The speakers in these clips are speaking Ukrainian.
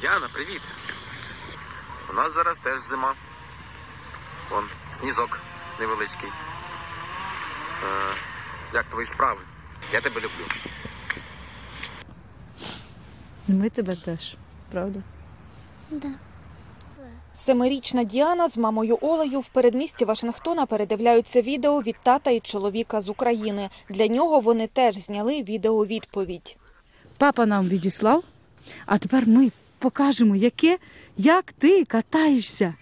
Діана, привіт! У нас зараз теж зима. Вон, сніжок невеличкий. Е, як твої справи? Я тебе люблю. Ми тебе теж, правда? Семирічна Діана з мамою Олею в передмісті Вашингтона передивляються відео від тата і чоловіка з України. Для нього вони теж зняли відеовідповідь. Папа нам відіслав, а тепер ми покажемо, яке, як ти катаєшся.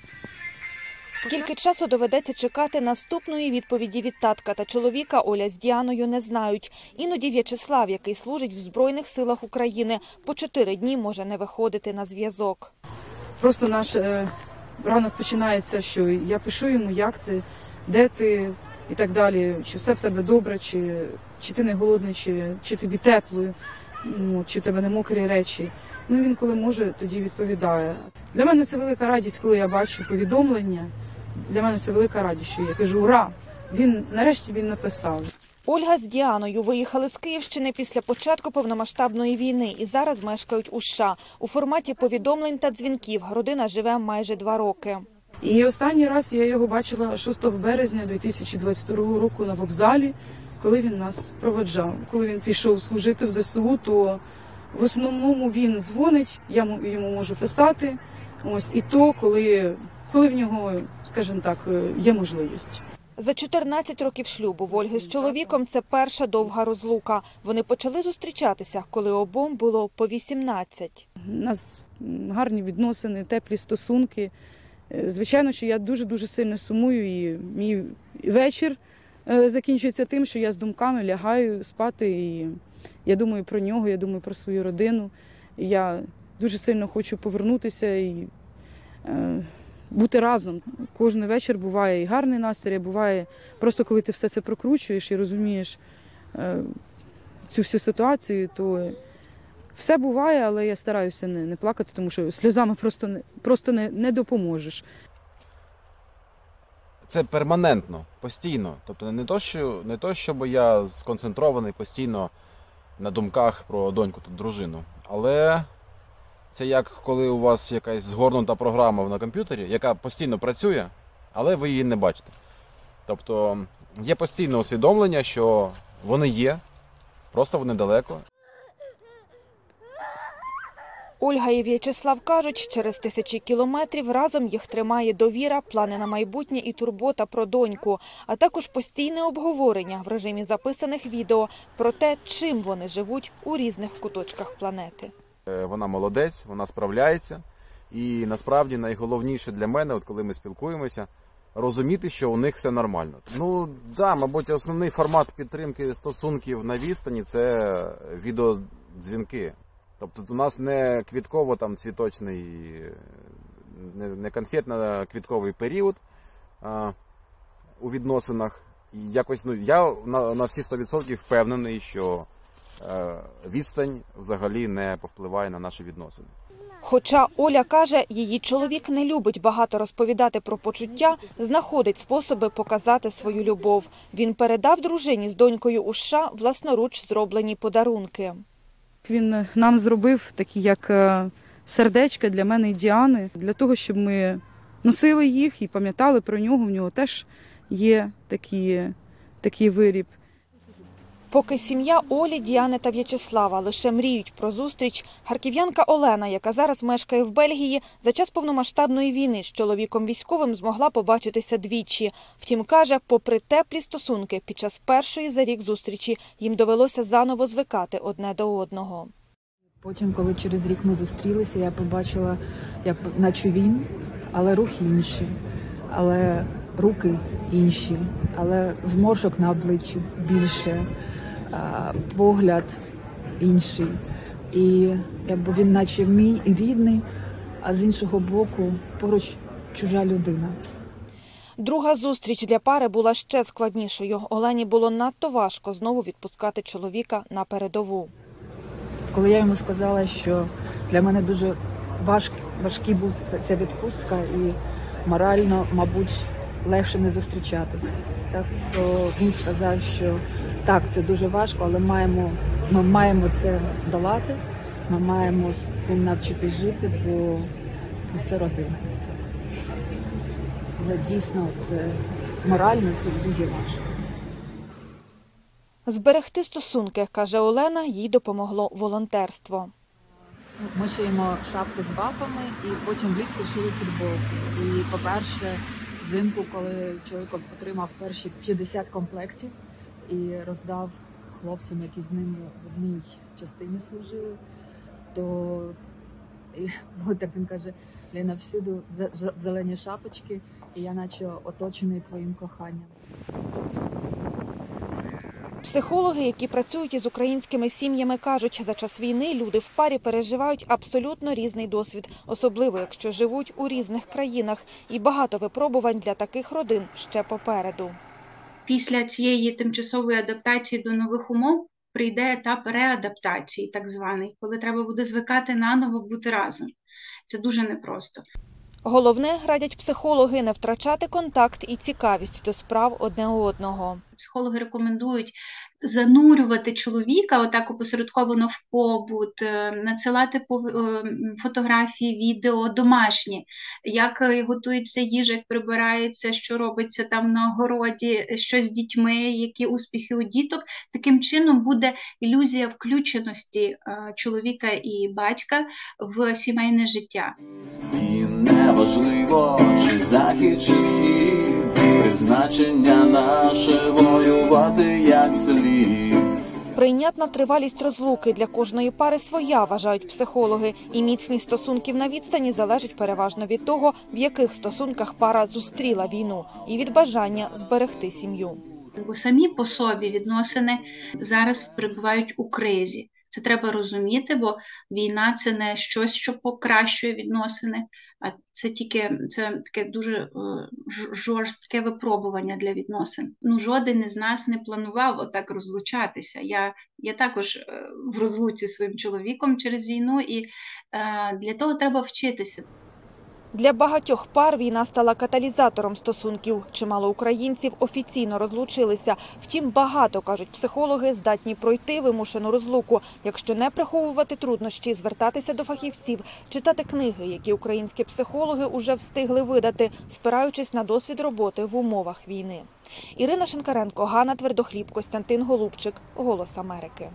Скільки часу доведеться чекати наступної відповіді від татка та чоловіка, Оля з Діаною не знають. Іноді В'ячеслав, який служить в Збройних силах України, по чотири дні може не виходити на зв'язок. Просто наш е, ранок починається, що я пишу йому, як ти, де ти і так далі, чи все в тебе добре, чи, чи ти не голодний, чи, чи тобі тепло, ну, чи в тебе не мокрі речі. Ну він коли може, тоді відповідає. Для мене це велика радість, коли я бачу повідомлення. Для мене це велика радість, що я кажу, ура! Він нарешті він написав. Ольга з Діаною виїхали з Київщини після початку повномасштабної війни і зараз мешкають у США. У форматі повідомлень та дзвінків родина живе майже два роки. І останній раз я його бачила 6 березня 2022 року на вокзалі, коли він нас проведжав. Коли він пішов служити в ЗСУ, то в основному він дзвонить, я йому можу писати. Ось і то, коли, коли в нього, скажімо так, е, є можливість. За 14 років шлюбу в Ольги з чоловіком це перша довга розлука. Вони почали зустрічатися, коли обом було по 18. У нас гарні відносини, теплі стосунки. Е, Звичайно, що я дуже дуже сильно сумую, і мій вечір е, закінчується тим, що я з думками лягаю спати. І я думаю про нього, я думаю про свою родину. Я дуже сильно хочу повернутися і е, бути разом. Кожен вечір буває і гарний настрій, а буває просто коли ти все це прокручуєш і розумієш е, цю всю ситуацію, то все буває, але я стараюся не, не плакати, тому що сльозами просто не просто не, не допоможеш. це перманентно, постійно. Тобто не то, що не то, щоб я сконцентрований постійно на думках про доньку та дружину. Але це як коли у вас якась згорнута програма на комп'ютері, яка постійно працює, але ви її не бачите. Тобто є постійне усвідомлення, що вони є, просто вони далеко, Ольга і В'ячеслав кажуть, через тисячі кілометрів разом їх тримає довіра, плани на майбутнє і турбота про доньку, а також постійне обговорення в режимі записаних відео про те, чим вони живуть у різних куточках планети. Е, Вона молодець, вона справляється. І насправді найголовніше для мене, от коли ми спілкуємося, розуміти, що у них все нормально. Ну да, мабуть, основний формат підтримки стосунків на відстані це відеодзвінки. Тобто у нас не квітково там цвіточний, не конфетно-квітковий період а, у відносинах. І якось ну я на, на всі 100% впевнений, що е, відстань взагалі не повпливає на наші відносини. Хоча Оля каже, її чоловік не любить багато розповідати про почуття, знаходить способи показати свою любов. Він передав дружині з донькою у США власноруч зроблені подарунки. Він нам зробив такі, як е, сердечка для мене і Діани, для того, щоб ми носили їх і пам'ятали про нього. В нього теж є такі, такий виріб. Поки сім'я Олі, Діани та В'ячеслава лише мріють про зустріч, харків'янка Олена, яка зараз мешкає в Бельгії, за час повномасштабної війни з чоловіком військовим змогла побачитися двічі. Втім, каже, попри теплі стосунки, під час першої за рік зустрічі їм довелося заново звикати одне до одного. Потім, коли через рік ми зустрілися, я побачила, як наче він, але рухи інші, але руки інші, але зморшок на обличчі більше, погляд інший. І якби він наче мій і рідний, а з іншого боку поруч чужа людина. Друга зустріч для пари була ще складнішою. Олені було надто важко знову відпускати чоловіка на передову. Коли я йому сказала, що для мене дуже важк, важкий був ця, відпустка, і морально, мабуть, легше не зустрічатися. Так то він сказав, що так, це дуже важко, але маємо, ми маємо це долати. Ми маємо з цим навчитись жити, бо це родина. Але дійсно це морально це дуже важко. Зберегти стосунки, каже Олена, їй допомогло волонтерство. Ми шиємо шапки з бафами і потім влітку шили футболки. І, по-перше, взимку, коли чоловік отримав перші 50 комплектів і роздав хлопцям, які з ним в одній частині служили, то так він каже: Ліна, всюди зе- зе- зелені шапочки, і я наче оточений твоїм коханням. Психологи, які працюють із українськими сім'ями, кажуть, за час війни люди в парі переживають абсолютно різний досвід, особливо якщо живуть у різних країнах, і багато випробувань для таких родин ще попереду. Після цієї тимчасової адаптації до нових умов прийде етап реадаптації, так званий, коли треба буде звикати наново бути разом. Це дуже непросто. Головне, радять психологи, не втрачати контакт і цікавість до справ одне одного. Психологи рекомендують занурювати чоловіка отак опосередковано в побут, е, надсилати е, фотографії, відео домашні, як готується їжа, як прибирається, що робиться там на городі, що з дітьми, які успіхи у діток. Таким чином буде ілюзія включеності е, чоловіка і батька в сімейне життя. Неважливо, чи захід, чи схід, призначення наше воювати як слід. Прийнятна тривалість розлуки для кожної пари своя, вважають психологи, і міцність стосунків на відстані залежить переважно від того, в яких стосунках пара зустріла війну, і від бажання зберегти сім'ю. Бо самі по собі відносини зараз перебувають у кризі. Це треба розуміти, бо війна це не щось, що покращує відносини, а це тільки це таке дуже е, жорстке випробування для відносин. Ну, жоден із нас не планував отак розлучатися. Я, я також е, в розлуці зі своїм чоловіком через війну, і е, для того треба вчитися. Для багатьох пар війна стала каталізатором стосунків. Чимало українців офіційно розлучилися. Втім, багато кажуть психологи, здатні пройти вимушену розлуку, якщо не приховувати труднощі, звертатися до фахівців, читати книги, які українські психологи уже встигли видати, спираючись на досвід роботи в умовах війни. Ірина Шинкаренко, Ганна Твердохліб, Костянтин Голубчик, Голос Америки.